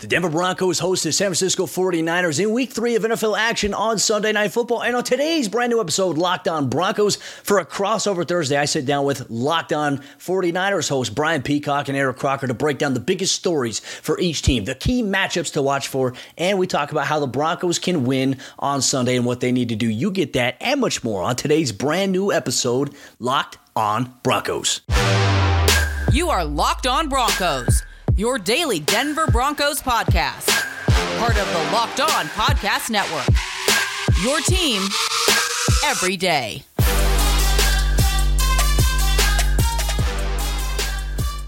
The Denver Broncos host the San Francisco 49ers in week three of NFL action on Sunday Night Football. And on today's brand new episode, Locked On Broncos, for a crossover Thursday, I sit down with Locked On 49ers host Brian Peacock and Eric Crocker to break down the biggest stories for each team, the key matchups to watch for, and we talk about how the Broncos can win on Sunday and what they need to do. You get that and much more on today's brand new episode, Locked On Broncos. You are Locked On Broncos your daily Denver Broncos podcast. Part of the Locked On Podcast Network. Your team every day.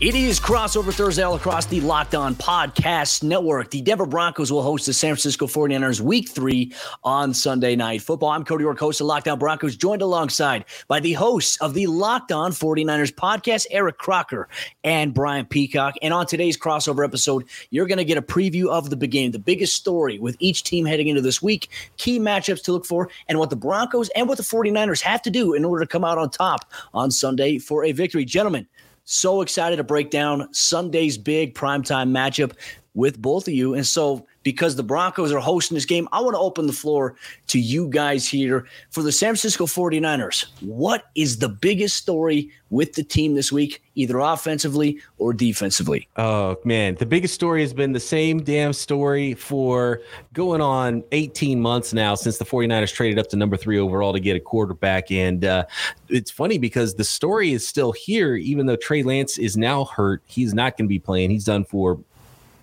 It is crossover Thursday all across the Locked On Podcast Network. The Denver Broncos will host the San Francisco 49ers week three on Sunday Night Football. I'm Cody York, host of Locked On Broncos, joined alongside by the hosts of the Locked On 49ers podcast, Eric Crocker and Brian Peacock. And on today's crossover episode, you're going to get a preview of the beginning, the biggest story with each team heading into this week, key matchups to look for, and what the Broncos and what the 49ers have to do in order to come out on top on Sunday for a victory. Gentlemen, so excited to break down Sunday's big primetime matchup with both of you. And so, because the Broncos are hosting this game, I want to open the floor to you guys here for the San Francisco 49ers. What is the biggest story with the team this week, either offensively or defensively? Oh, man. The biggest story has been the same damn story for going on 18 months now since the 49ers traded up to number three overall to get a quarterback. And uh, it's funny because the story is still here, even though Trey Lance is now hurt. He's not going to be playing. He's done for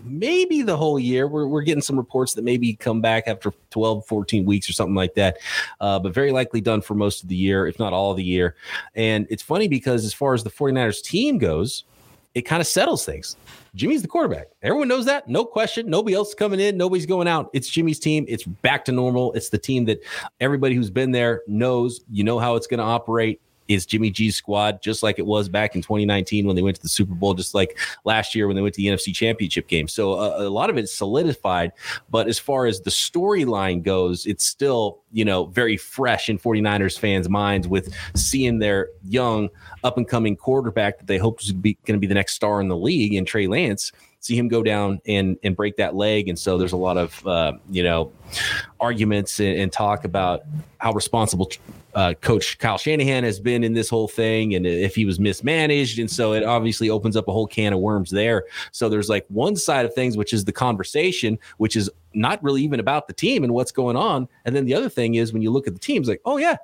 maybe the whole year. We're, we're getting some reports that maybe come back after 12, 14 weeks or something like that, uh, but very likely done for most of the year, if not all of the year. And it's funny because as far as the 49ers team goes, it kind of settles things. Jimmy's the quarterback. Everyone knows that. No question. Nobody else is coming in. Nobody's going out. It's Jimmy's team. It's back to normal. It's the team that everybody who's been there knows. You know how it's going to operate is Jimmy G's squad, just like it was back in 2019 when they went to the Super Bowl, just like last year when they went to the NFC Championship game. So uh, a lot of it's solidified. But as far as the storyline goes, it's still, you know, very fresh in 49ers fans' minds with seeing their young up and coming quarterback that they hope is going to be the next star in the league in Trey Lance see him go down and and break that leg. And so there's a lot of uh, you know arguments and, and, talk about how responsible uh, Coach Kyle Shanahan has been in this whole thing, and if he was mismanaged. And so it obviously opens up a whole can of worms there. So there's like one side of things, which is the conversation, which is not really even about the team and what's going on. And then the other thing is when you look at the teams, like, oh yeah,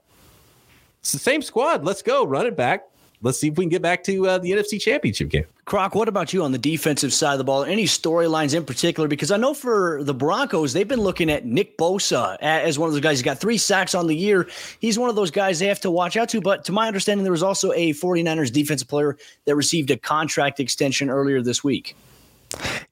it's the same squad. Let's go run it back let's see if we can get back to uh, the NFC Championship game. Croc, what about you on the defensive side of the ball? Any storylines in particular? Because I know for the Broncos, they've been looking at Nick Bosa as one of those guys. He's got three sacks on the year. He's one of those guys they have to watch out to. But to my understanding, there was also a 49ers defensive player that received a contract extension earlier this week.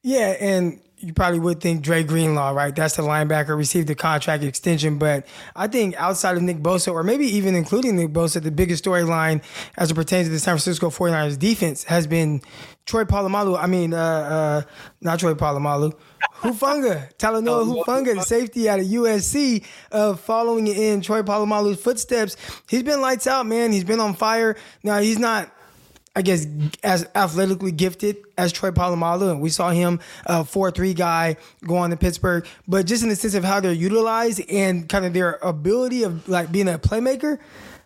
Yeah, and you probably would think Dre Greenlaw, right? That's the linebacker, received a contract extension. But I think outside of Nick Bosa, or maybe even including Nick Bosa, the biggest storyline as it pertains to the San Francisco 49ers defense has been Troy Polamalu. I mean, uh, uh, not Troy Polamalu. Hufanga, Talanoa Hufanga, the safety out of USC, uh, following in Troy Polamalu's footsteps. He's been lights out, man. He's been on fire. Now, he's not I guess, as athletically gifted as Troy Polamalu, and we saw him a four three guy go on to Pittsburgh. But just in the sense of how they're utilized and kind of their ability of like being a playmaker,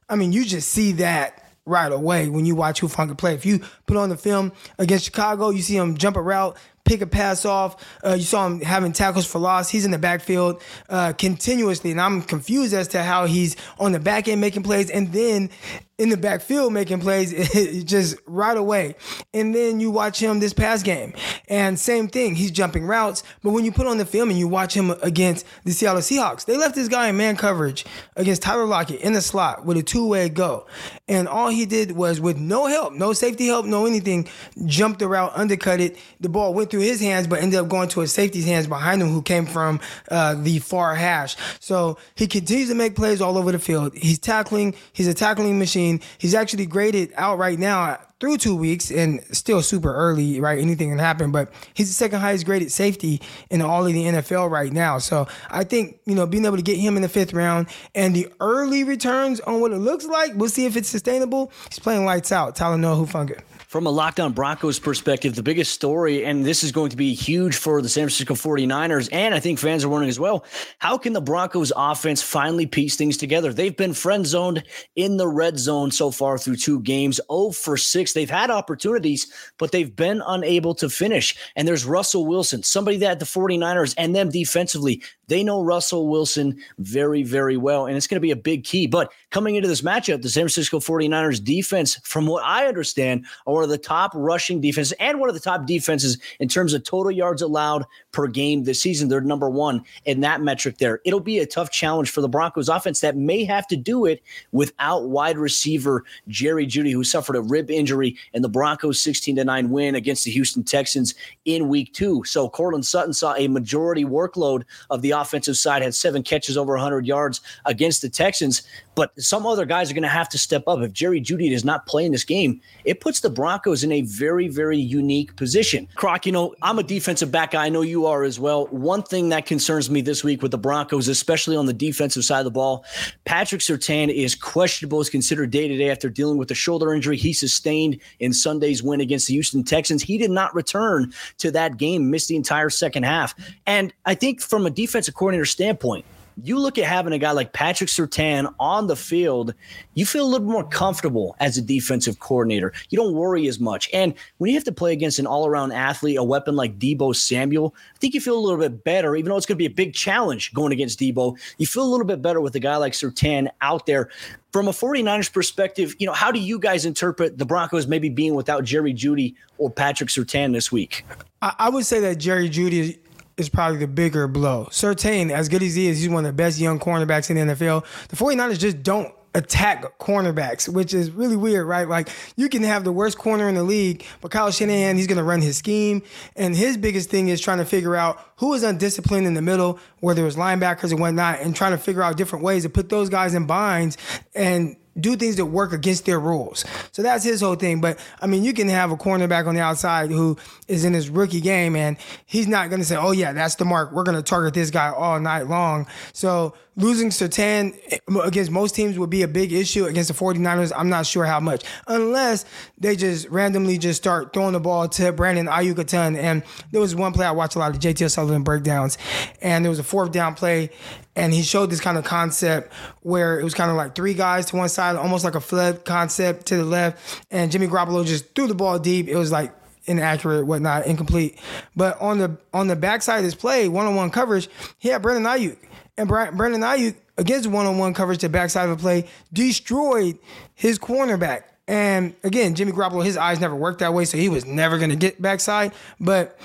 I mean, you just see that right away when you watch Hufanga play. If you put on the film against Chicago, you see him jump a route, pick a pass off. Uh, you saw him having tackles for loss. He's in the backfield uh, continuously, and I'm confused as to how he's on the back end making plays, and then in the backfield making plays just right away. And then you watch him this past game, and same thing. He's jumping routes, but when you put on the film and you watch him against the Seattle Seahawks, they left this guy in man coverage against Tyler Lockett in the slot with a two-way go, and all he did was with no help, no safety help, no anything, jumped the route, undercut it. The ball went through his hands, but ended up going to a safety's hands behind him, who came from uh, the far hash. So he continues to make plays all over the field. He's tackling. He's a tackling machine. He's actually graded out right now through two weeks and still super early, right? Anything can happen, but he's the second highest graded safety in all of the NFL right now. So I think, you know, being able to get him in the fifth round and the early returns on what it looks like, we'll see if it's sustainable. He's playing lights out. Talanoa Hufanga. From a Locked On Broncos perspective, the biggest story, and this is going to be huge for the San Francisco 49ers, and I think fans are wondering as well how can the Broncos offense finally piece things together? They've been friend zoned in the red zone so far through two games, 0 for 6. They've had opportunities, but they've been unable to finish. And there's Russell Wilson, somebody that the 49ers and them defensively, they know Russell Wilson very, very well, and it's going to be a big key. But coming into this matchup, the San Francisco 49ers defense, from what I understand, are one of the top rushing defenses and one of the top defenses in terms of total yards allowed per game this season. They're number one in that metric there. It'll be a tough challenge for the Broncos offense that may have to do it without wide receiver Jerry Jeudy, who suffered a rib injury in the Broncos 16 to 9 win against the Houston Texans in week two. So Courtland Sutton saw a majority workload of the offensive side, had seven catches over 100 yards against the Texans. But some other guys are going to have to step up. If Jerry Jeudy does not play in this game, it puts the Broncos in a very, very unique position. Croc, you know, I'm a defensive back guy. I know you are as well. One thing that concerns me this week with the Broncos, especially on the defensive side of the ball, Patrick Surtain is questionable, is considered day to day after dealing with a shoulder injury he sustained in Sunday's win against the Houston Texans. He did not return to that game, missed the entire second half. And I think from a defensive coordinator standpoint, you look at having a guy like Patrick Surtain on the field, you feel a little more comfortable as a defensive coordinator. You don't worry as much. And when you have to play against an all around athlete, a weapon like Deebo Samuel, I think you feel a little bit better, even though it's going to be a big challenge going against Deebo. You feel a little bit better with a guy like Surtain out there. From a 49ers perspective, you know, how do you guys interpret the Broncos maybe being without Jerry Jeudy or Patrick Surtain this week? I, would say that Jerry Jeudy is probably the bigger blow. Surtain, as good as he is, he's one of the best young cornerbacks in the NFL. The 49ers just don't attack cornerbacks, which is really weird, right? Like you can have the worst corner in the league, but Kyle Shanahan, he's going to run his scheme. And his biggest thing is trying to figure out who is undisciplined in the middle, whether it's linebackers and whatnot, and trying to figure out different ways to put those guys in binds and do things that work against their rules. So that's his whole thing. But I mean, you can have a cornerback on the outside who is in his rookie game and he's not going to say, oh, yeah, that's the mark. We're going to target this guy all night long. So losing Surtain against most teams would be a big issue. Against the 49ers, I'm not sure how much. Unless they just randomly just start throwing the ball to Brandon Aiyuk a ton. And there was one play I watched a lot of JT Sullivan breakdowns, and there was a fourth down play, and he showed this kind of concept where it was kind of like three guys to one side, almost like a flood concept to the left, and Jimmy Garoppolo just threw the ball deep. It was like inaccurate, whatnot, incomplete. But on the on the backside of this play, one on one coverage, he had Brandon Aiyuk, and Brandon Aiyuk against one on one coverage to backside of a play destroyed his cornerback. And again, Jimmy Garoppolo, his eyes never worked that way, so he was never going to get backside. But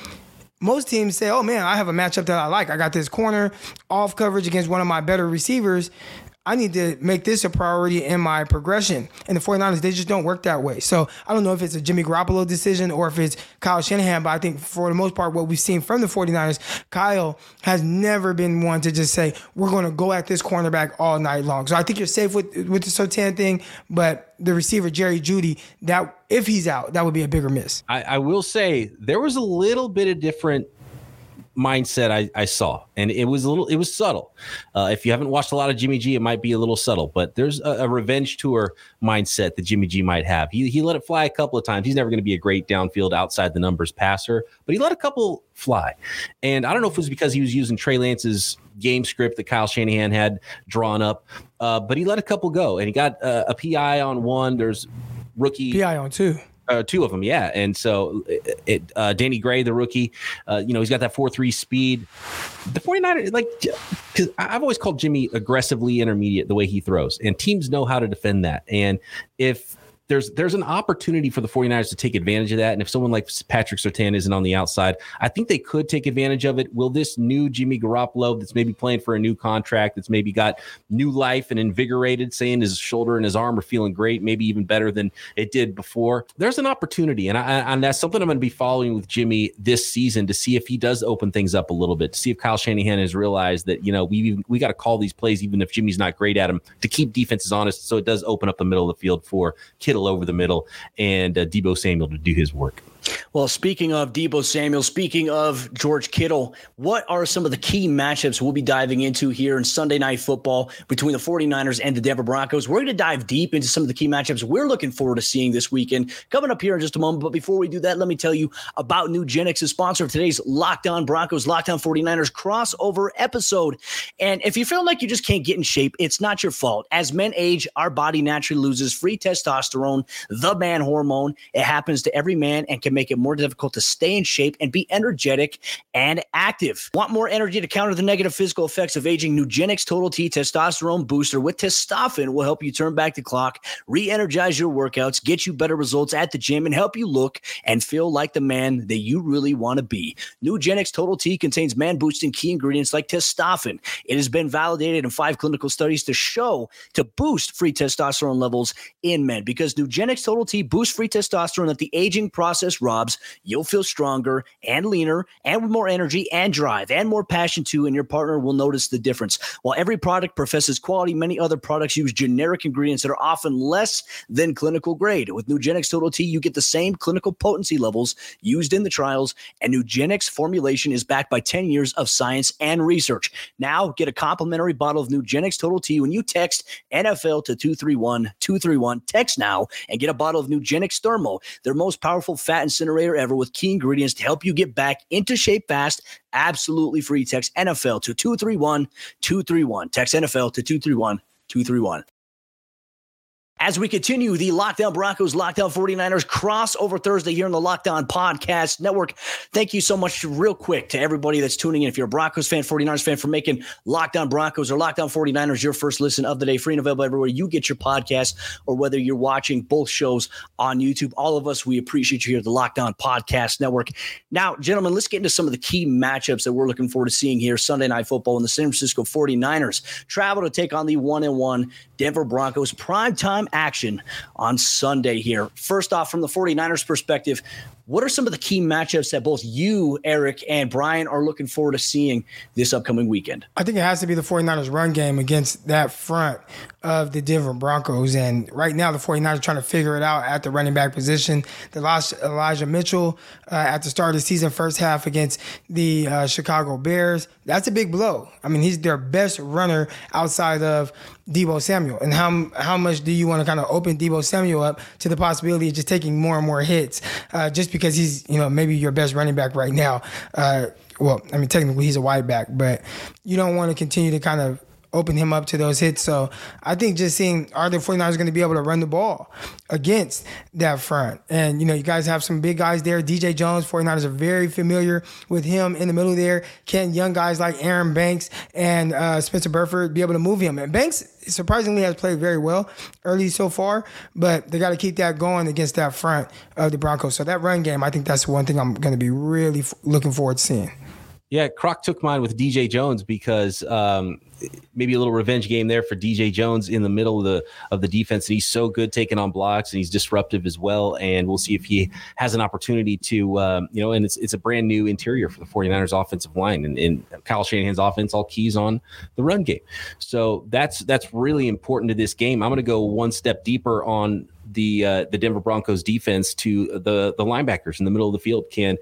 most teams say, oh man, I have a matchup that I like. I got this corner off coverage against one of my better receivers. I need to make this a priority in my progression. And the 49ers, they just don't work that way. So I don't know if it's a Jimmy Garoppolo decision or if it's Kyle Shanahan, but I think for the most part, what we've seen from the 49ers, Kyle has never been one to just say, we're going to go at this cornerback all night long. So I think you're safe with, with the Surtain thing, but the receiver, Jerry Jeudy, that if he's out, that would be a bigger miss. I, I will say there was a little bit of different mindset I, I saw, and it was a little, it was subtle. Uh, if you haven't watched a lot of Jimmy G, it might be a little subtle, but there's a, a, revenge tour mindset that Jimmy G might have. He he let it fly a couple of times. He's never going to be a great downfield outside the numbers passer, but he let a couple fly, and I don't know if it was because he was using Trey Lance's game script that Kyle Shanahan had drawn up, uh, but he let a couple go, and he got uh, a PI on one. There's rookie PI on two. Uh, two of them, yeah. And so it, uh, Danny Gray, the rookie, uh, you know, he's got that 4 3 speed. The 49ers, like, because I've always called Jimmy aggressively intermediate the way he throws, and teams know how to defend that. And if there's there's an opportunity for the 49ers to take advantage of that. And if someone like Patrick Surtain isn't on the outside, I think they could take advantage of it. Will this new Jimmy Garoppolo that's maybe playing for a new contract, that's maybe got new life and invigorated, saying his shoulder and his arm are feeling great, maybe even better than it did before? There's an opportunity. And, I, and that's something I'm going to be following with Jimmy this season to see if he does open things up a little bit, to see if Kyle Shanahan has realized that, you know, we we got to call these plays, even if Jimmy's not great at them, to keep defenses honest. So it does open up the middle of the field for kids Kittle over the middle and uh, Deebo Samuel to do his work. Well, speaking of Deebo Samuel, speaking of George Kittle, what are some of the key matchups we'll be diving into here in Sunday Night Football between the 49ers and the Denver Broncos? We're going to dive deep into some of the key matchups we're looking forward to seeing this weekend coming up here in just a moment. But before we do that, let me tell you about Nugenix, a sponsor of today's Locked On Broncos, Locked On 49ers crossover episode. And if you feel like you just can't get in shape, it's not your fault. As men age, our body naturally loses free testosterone, the man hormone. It happens to every man and can make it more difficult to stay in shape and be energetic and active. Want more energy to counter the negative physical effects of aging? Nugenix Total T Testosterone Booster with testosterone will help you turn back the clock, re energize your workouts, get you better results at the gym, and help you look and feel like the man that you really want to be. Nugenix Total T contains man boosting key ingredients like testosterone. It has been validated in five clinical studies to show to boost free testosterone levels in men because Nugenix Total T boosts free testosterone that the aging process robs. You'll feel stronger and leaner and with more energy and drive and more passion too, and your partner will notice the difference. While every product professes quality, many other products use generic ingredients that are often less than clinical grade. With Nugenix Total T, you get the same clinical potency levels used in the trials, and Nugenix formulation is backed by 10 years of science and research. Now, get a complimentary bottle of Nugenix Total T when you text NFL to 231 231. Text now and get a bottle of Nugenix Thermo, their most powerful fat incinerator ever with key ingredients to help you get back into shape fast. Absolutely free. Text NFL to 231 231. Text NFL to 231 231. As we continue the Locked On Broncos, Locked On 49ers crossover Thursday here on the Locked On Podcast Network. Thank you so much, real quick, to everybody that's tuning in. If you're a Broncos fan, 49ers fan, for making Locked On Broncos or Locked On 49ers your first listen of the day, free and available everywhere you get your podcast, or whether you're watching both shows on YouTube. All of us, we appreciate you here at the Locked On Podcast Network. Now, gentlemen, let's get into some of the key matchups that we're looking forward to seeing here Sunday Night Football when the San Francisco 49ers travel to take on the one and one Denver Broncos. Prime time action on Sunday here. First off, from the 49ers perspective, what are some of the key matchups that both you, Eric, and Brian are looking forward to seeing this upcoming weekend? I think it has to be the 49ers run game against that front of the Denver Broncos. And right now, the 49ers are trying to figure it out at the running back position. They lost Elijah Mitchell uh, at the start of the season, first half against the uh, Chicago Bears. That's a big blow. I mean, he's their best runner outside of Deebo Samuel. And how how much do you want to kind of open Deebo Samuel up to the possibility of just taking more and more hits, uh, just because he's you know maybe your best running back right now. Uh, well, I mean technically he's a wide back, but you don't want to continue to kind of open him up to those hits. So I think just seeing are the 49ers going to be able to run the ball against that front? And, you know, you guys have some big guys there. DJ Jones, 49ers are very familiar with him in the middle there. Can young guys like Aaron Banks and uh, Spencer Burford be able to move him? And Banks surprisingly has played very well early so far, but they got to keep that going against that front of the Broncos. So that run game, I think that's one thing I'm going to be really f- looking forward to seeing. Yeah, Croc took mine with DJ Jones because um, maybe a little revenge game there for DJ Jones in the middle of the of the defense. And he's so good taking on blocks and he's disruptive as well. And we'll see if he has an opportunity to, um, you know, and it's it's a brand new interior for the 49ers offensive line and, and Kyle Shanahan's offense all keys on the run game. So that's that's really important to this game. I'm going to go one step deeper on the uh, the Denver Broncos defense to the the linebackers in the middle of the field. Can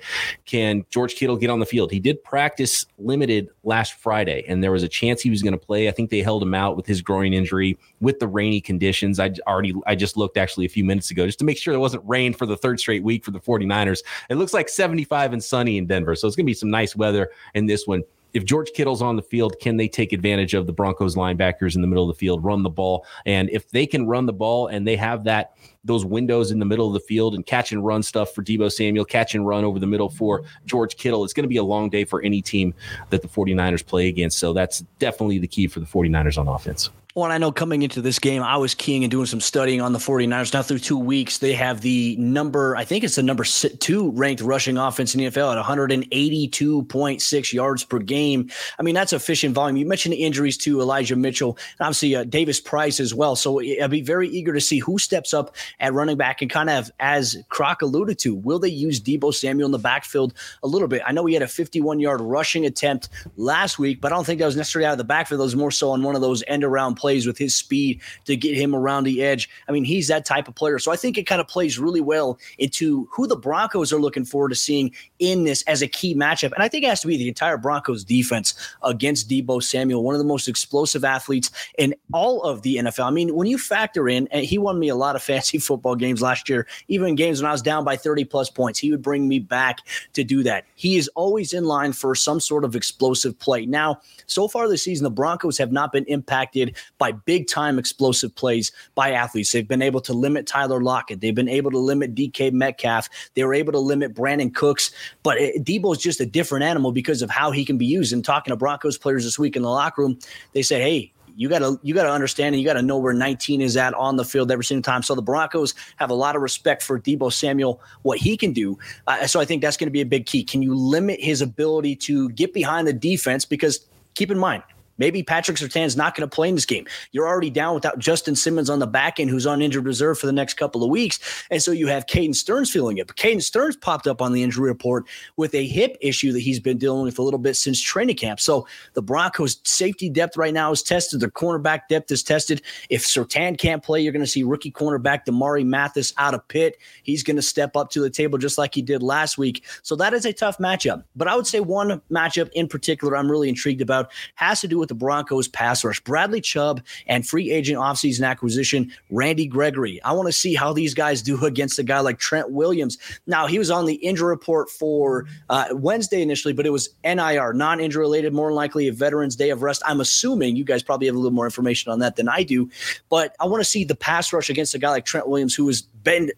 can George Kittle get on the field? He did practice limited last Friday, and there was a chance he was going to play. I think they held him out with his groin injury with the rainy conditions. I already I just looked actually a few minutes ago just to make sure there wasn't rain for the third straight week for the 49ers. It looks like 75 and sunny in Denver, so it's going to be some nice weather in this one if George Kittle's on the field, can they take advantage of the Broncos linebackers in the middle of the field, run the ball? And if they can run the ball and they have that those windows in the middle of the field and catch and run stuff for Deebo Samuel, catch and run over the middle for George Kittle, it's going to be a long day for any team that the 49ers play against. So that's definitely the key for the 49ers on offense. Well, I know coming into this game, I was keying and doing some studying on the 49ers. Now, through two weeks, they have the number, I think it's the number two ranked rushing offense in the NFL at 182.6 yards per game. I mean, that's efficient volume. You mentioned the injuries to Elijah Mitchell, and obviously uh, Davis Price as well. So I'd be very eager to see who steps up at running back. And kind of as Croc alluded to, will they use Deebo Samuel in the backfield a little bit? I know he had a 51 yard rushing attempt last week, but I don't think that was necessarily out of the backfield. That was more so on one of those end around plays with his speed to get him around the edge. I mean, he's that type of player. So I think it kind of plays really well into who the Broncos are looking forward to seeing in this as a key matchup. And I think it has to be the entire Broncos defense against Deebo Samuel, one of the most explosive athletes in all of the NFL. I mean, when you factor in, and he won me a lot of fantasy football games last year, even games when I was down by 30 plus points, he would bring me back to do that. He is always in line for some sort of explosive play. Now, so far this season, the Broncos have not been impacted by big time explosive plays by athletes. They've been able to limit Tyler Lockett. They've been able to limit DK Metcalf. They were able to limit Brandin Cooks. But Deebo is just a different animal because of how he can be used. And talking to Broncos players this week in the locker room, they said, hey, you gotta you gotta understand and you gotta know where 19 is at on the field every single time. So the Broncos have a lot of respect for Deebo Samuel, what he can do. Uh, so I think that's going to be a big key. Can you limit his ability to get behind the defense? Because keep in mind, Maybe Patrick Surtain's not going to play in this game. You're already down without Justin Simmons on the back end, who's on injured reserve for the next couple of weeks. And so you have Caden Sterns feeling it. But Caden Sterns popped up on the injury report with a hip issue that he's been dealing with a little bit since training camp. So the Broncos' safety depth right now is tested. Their cornerback depth is tested. If Surtain can't play, you're going to see rookie cornerback Damarri Mathis out of Pitt. He's going to step up to the table just like he did last week. So that is a tough matchup. But I would say one matchup in particular I'm really intrigued about has to do with the Broncos pass rush. Bradley Chubb and free agent offseason acquisition Randy Gregory. I want to see how these guys do against a guy like Trent Williams. Now, he was on the injury report for uh, Wednesday initially, but it was NIR, non injury related, more likely a Veterans Day of Rest. I'm assuming you guys probably have a little more information on that than I do, but I want to see the pass rush against a guy like Trent Williams, who has been,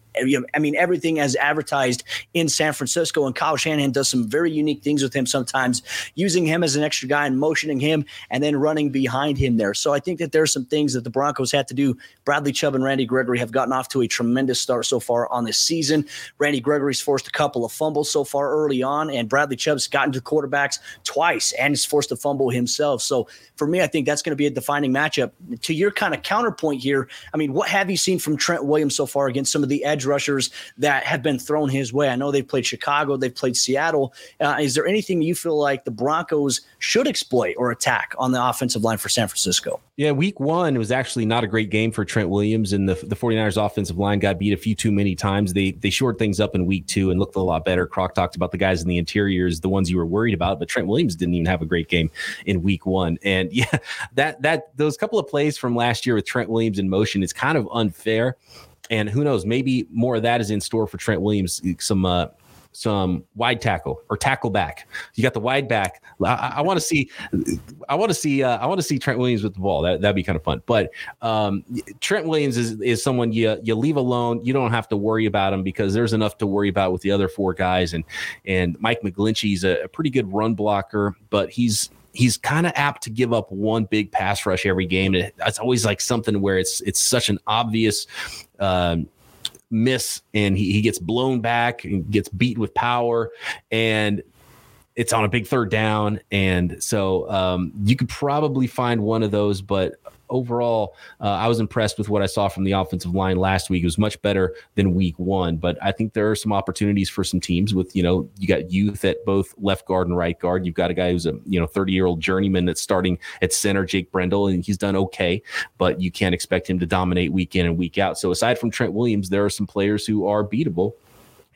I mean, everything as advertised in San Francisco. And Kyle Shanahan does some very unique things with him sometimes, using him as an extra guy and motioning him and then running behind him there. So I think that there's some things that the Broncos had to do. Bradley Chubb and Randy Gregory have gotten off to a tremendous start so far on this season. Randy Gregory's forced a couple of fumbles so far early on, and Bradley Chubb's gotten to quarterbacks twice and has forced a fumble himself. So for me, I think that's going to be a defining matchup. To your kind of counterpoint here, I mean, what have you seen from Trent Williams so far against some of the edge rushers that have been thrown his way? I know they've played Chicago, they've played Seattle. Uh, is there anything you feel like the Broncos should exploit or attack on the offensive line for San Francisco? Yeah, week one was actually not a great game for Trent Williams, and the, the 49ers offensive line got beat a few too many times. They they shored things up in week two and looked a lot better. Croc talked about the guys in the interiors, the ones you were worried about, but Trent Williams didn't even have a great game in week one. And yeah, that that those couple of plays from last year with Trent Williams in motion is kind of unfair. And who knows, maybe more of that is in store for Trent Williams. Some uh, some wide tackle or tackle back. You got the wide back. I, I want to see, I want to see, uh, I want to see Trent Williams with the ball. That that'd be kind of fun. But um, Trent Williams is is someone you you leave alone. You don't have to worry about him because there's enough to worry about with the other four guys. And and Mike McGlinchey's a, a pretty good run blocker, but he's he's kind of apt to give up one big pass rush every game. And It's always like something where it's it's such an obvious um, miss and he, he gets blown back and gets beat with power and it's on a big third down and so um, you could probably find one of those but overall, uh, I was impressed with what I saw from the offensive line last week. It was much better than week one, but I think there are some opportunities for some teams with, you know, you got youth at both left guard and right guard. You've got a guy who's a, you know, 30 year old journeyman that's starting at center, Jake Brendel, and he's done okay, but you can't expect him to dominate week in and week out. So aside from Trent Williams, there are some players who are beatable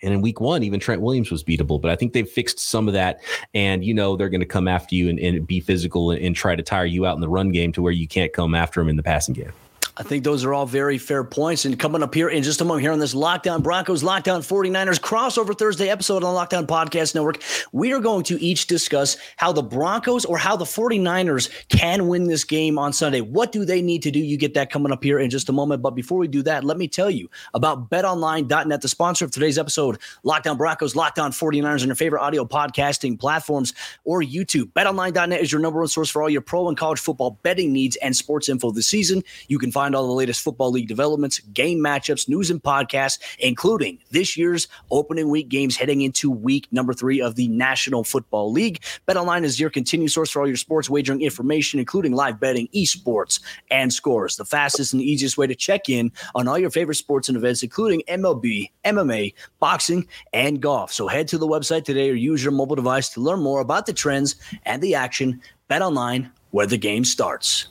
and in week one, even Trent Williams was beatable, but I think they've fixed some of that. And, you know, they're going to come after you and, and be physical and, and, try to tire you out in the run game to where you can't come after them in the passing game. I think those are all very fair points. And coming up here in just a moment here on this Locked On Broncos, Lockdown On 49ers crossover Thursday episode on the Locked On Podcast Network, we are going to each discuss how the Broncos or how the 49ers can win this game on Sunday. What do they need to do? You get that coming up here in just a moment. But before we do that, let me tell you about betonline.net, the sponsor of today's episode, Locked On Broncos, Lockdown On 49ers, and your favorite audio podcasting platforms or YouTube. BetOnline.net is your number one source for all your pro and college football betting needs and sports info this season. You can find find all the latest Football League developments, game matchups, news, and podcasts, including this year's opening week games heading into week number three of the National Football League. BetOnline is your continued source for all your sports wagering information, including live betting, esports, and scores. The fastest and easiest way to check in on all your favorite sports and events, including MLB, MMA, boxing, and golf. So head to the website today or use your mobile device to learn more about the trends and the action. Bet online where the game starts.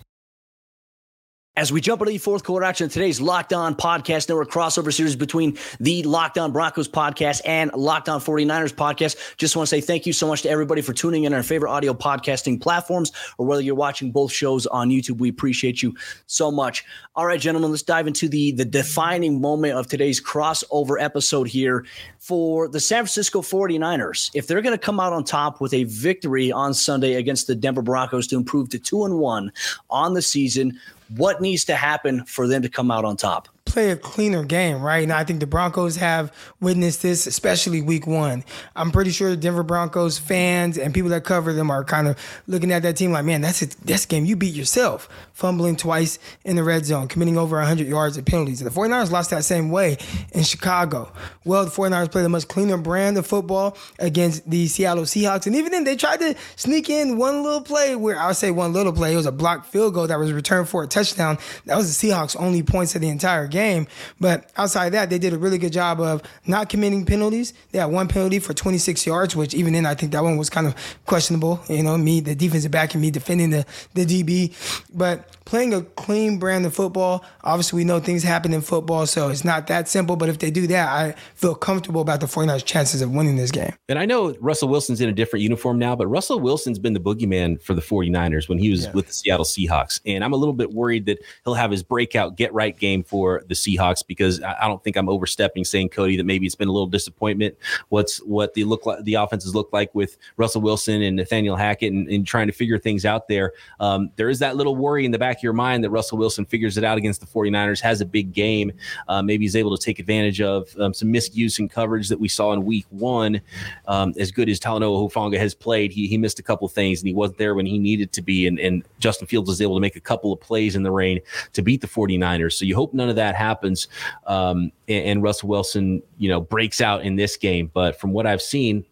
As we jump into the fourth quarter action of today's Locked On Podcast Network crossover series between the Locked On Broncos podcast and Locked On 49ers podcast, just want to say thank you so much to everybody for tuning in on our favorite audio podcasting platforms or whether you're watching both shows on YouTube. We appreciate you so much. All right, gentlemen, let's dive into the, the defining moment of today's crossover episode here for the San Francisco 49ers. If they're going to come out on top with a victory on Sunday against the Denver Broncos to improve to 2 and 1 on the season, what needs to happen for them to come out on top? Play a cleaner game, right? And I think the Broncos have witnessed this, especially week one. I'm pretty sure the Denver Broncos fans and people that cover them are kind of looking at that team like, man, that's a, game you beat yourself, fumbling twice in the red zone, committing over 100 yards of penalties. And the 49ers lost that same way in Chicago. Well, the 49ers played a much cleaner brand of football against the Seattle Seahawks. And even then, they tried to sneak in one little play where I would say one little play. It was a blocked field goal that was returned for a touchdown. That was the Seahawks' only points of the entire game game. But outside that, they did a really good job of not committing penalties. They had one penalty for 26 yards, which even then I think that one was kind of questionable. You know, me, the defensive back, and me defending the the DB. But playing a clean brand of football. Obviously, we know things happen in football, so it's not that simple. But if they do that, I feel comfortable about the 49ers' chances of winning this game. And I know Russell Wilson's in a different uniform now, but Russell Wilson's been the boogeyman for the 49ers when he was yeah. with the Seattle Seahawks. And I'm a little bit worried that he'll have his breakout get right game for the Seahawks because I don't think I'm overstepping saying Cody that maybe it's been a little disappointment. What's what the look like the offenses look like with Russell Wilson and Nathaniel Hackett and, and trying to figure things out there. Um, there is that little worry in the back of your mind that Russell Wilson figures it out against the 49ers, has a big game. Uh, maybe he's able to take advantage of um, some misuse and coverage that we saw in week one. Um, as good as Talanoa Hufanga has played, he, he missed a couple things and he wasn't there when he needed to be. And, and Justin Fields was able to make a couple of plays in the rain to beat the 49ers. So you hope none of that happens. Um, and, and Russell Wilson, you know, breaks out in this game. But from what I've seen,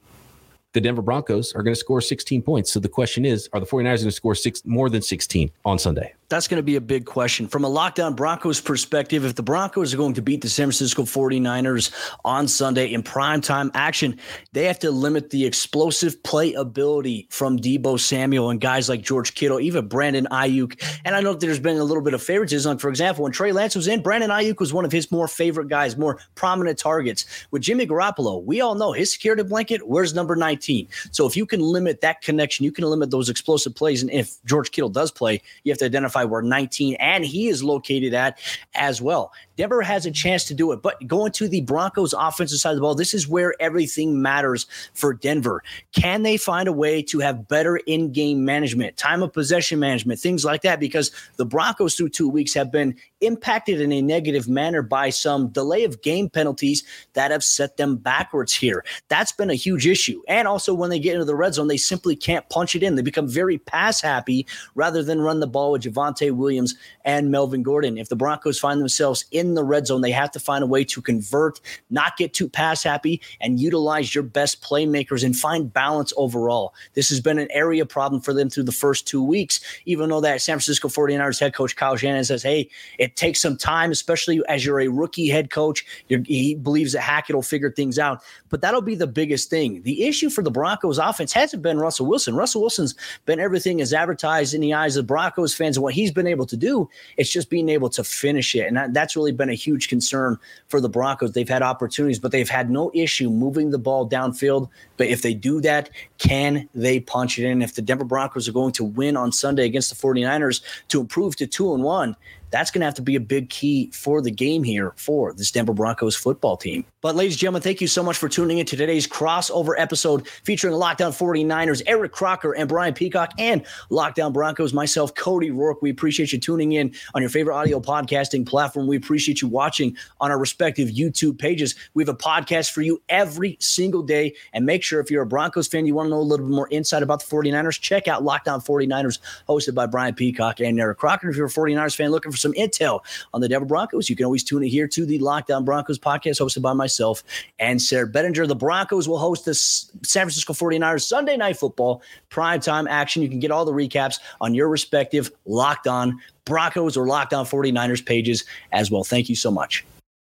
the Denver Broncos are going to score 16 points. So the question is, are the 49ers going to score six more than 16 on Sunday? That's going to be a big question. From a lockdown Broncos perspective, if the Broncos are going to beat the San Francisco 49ers on Sunday in primetime action, they have to limit the explosive playability from Deebo Samuel and guys like George Kittle, even Brandon Aiyuk. And I know there's been a little bit of favoritism. For example, when Trey Lance was in, Brandon Aiyuk was one of his more favorite guys, more prominent targets. With Jimmy Garoppolo, we all know his security blanket, where's number 19? So if you can limit that connection, you can limit those explosive plays. And if George Kittle does play, you have to identify identify where 19 and he is located at as well. Denver has a chance to do it, but going to the Broncos offensive side of the ball, this is where everything matters for Denver. Can they find a way to have better in-game management, time of possession management, things like that? Because the Broncos through two weeks have been impacted in a negative manner by some delay of game penalties that have set them backwards here. That's been a huge issue. And also when they get into the red zone, they simply can't punch it in. They become very pass happy rather than run the ball with Javonte Williams and Melvin Gordon. If the Broncos find themselves in the red zone, they have to find a way to convert, not get too pass happy, and utilize your best playmakers and find balance overall. This has been an area problem for them through the first two weeks, even though that San Francisco 49ers head coach Kyle Shanahan says, hey, it takes some time, especially as you're a rookie head coach. He believes that Hackett will figure things out, but that'll be the biggest thing. The issue for the Broncos offense hasn't been Russell Wilson. Russell Wilson's been everything as advertised in the eyes of Broncos fans and what he's been able to do. It's just being able to finish it. And that, that's really been a huge concern for the Broncos. They've had opportunities, but they've had no issue moving the ball downfield. But if they do that, can they punch it in? If the Denver Broncos are going to win on Sunday against the 49ers to improve to two and one, that's going to have to be a big key for the game here for this Denver Broncos football team. But, ladies and gentlemen, thank you so much for tuning in to today's crossover episode featuring Locked On 49ers, Eric Crocker and Brian Peacock, and Locked On Broncos, myself, Cody Roark. We appreciate you tuning in on your favorite audio podcasting platform. We appreciate you watching on our respective YouTube pages. We have a podcast for you every single day. And make sure if you're a Broncos fan, you want to know a little bit more insight about the 49ers, check out Locked On 49ers, hosted by Brian Peacock and Eric Crocker. If you're a 49ers fan looking for some intel on the Denver Broncos, you can always tune in here to the Locked On Broncos podcast hosted by myself and Sarah Bettinger. The Broncos will host the San Francisco 49ers Sunday Night Football primetime action. You can get all the recaps on your respective Locked On Broncos or Locked On 49ers pages as well. Thank you so much.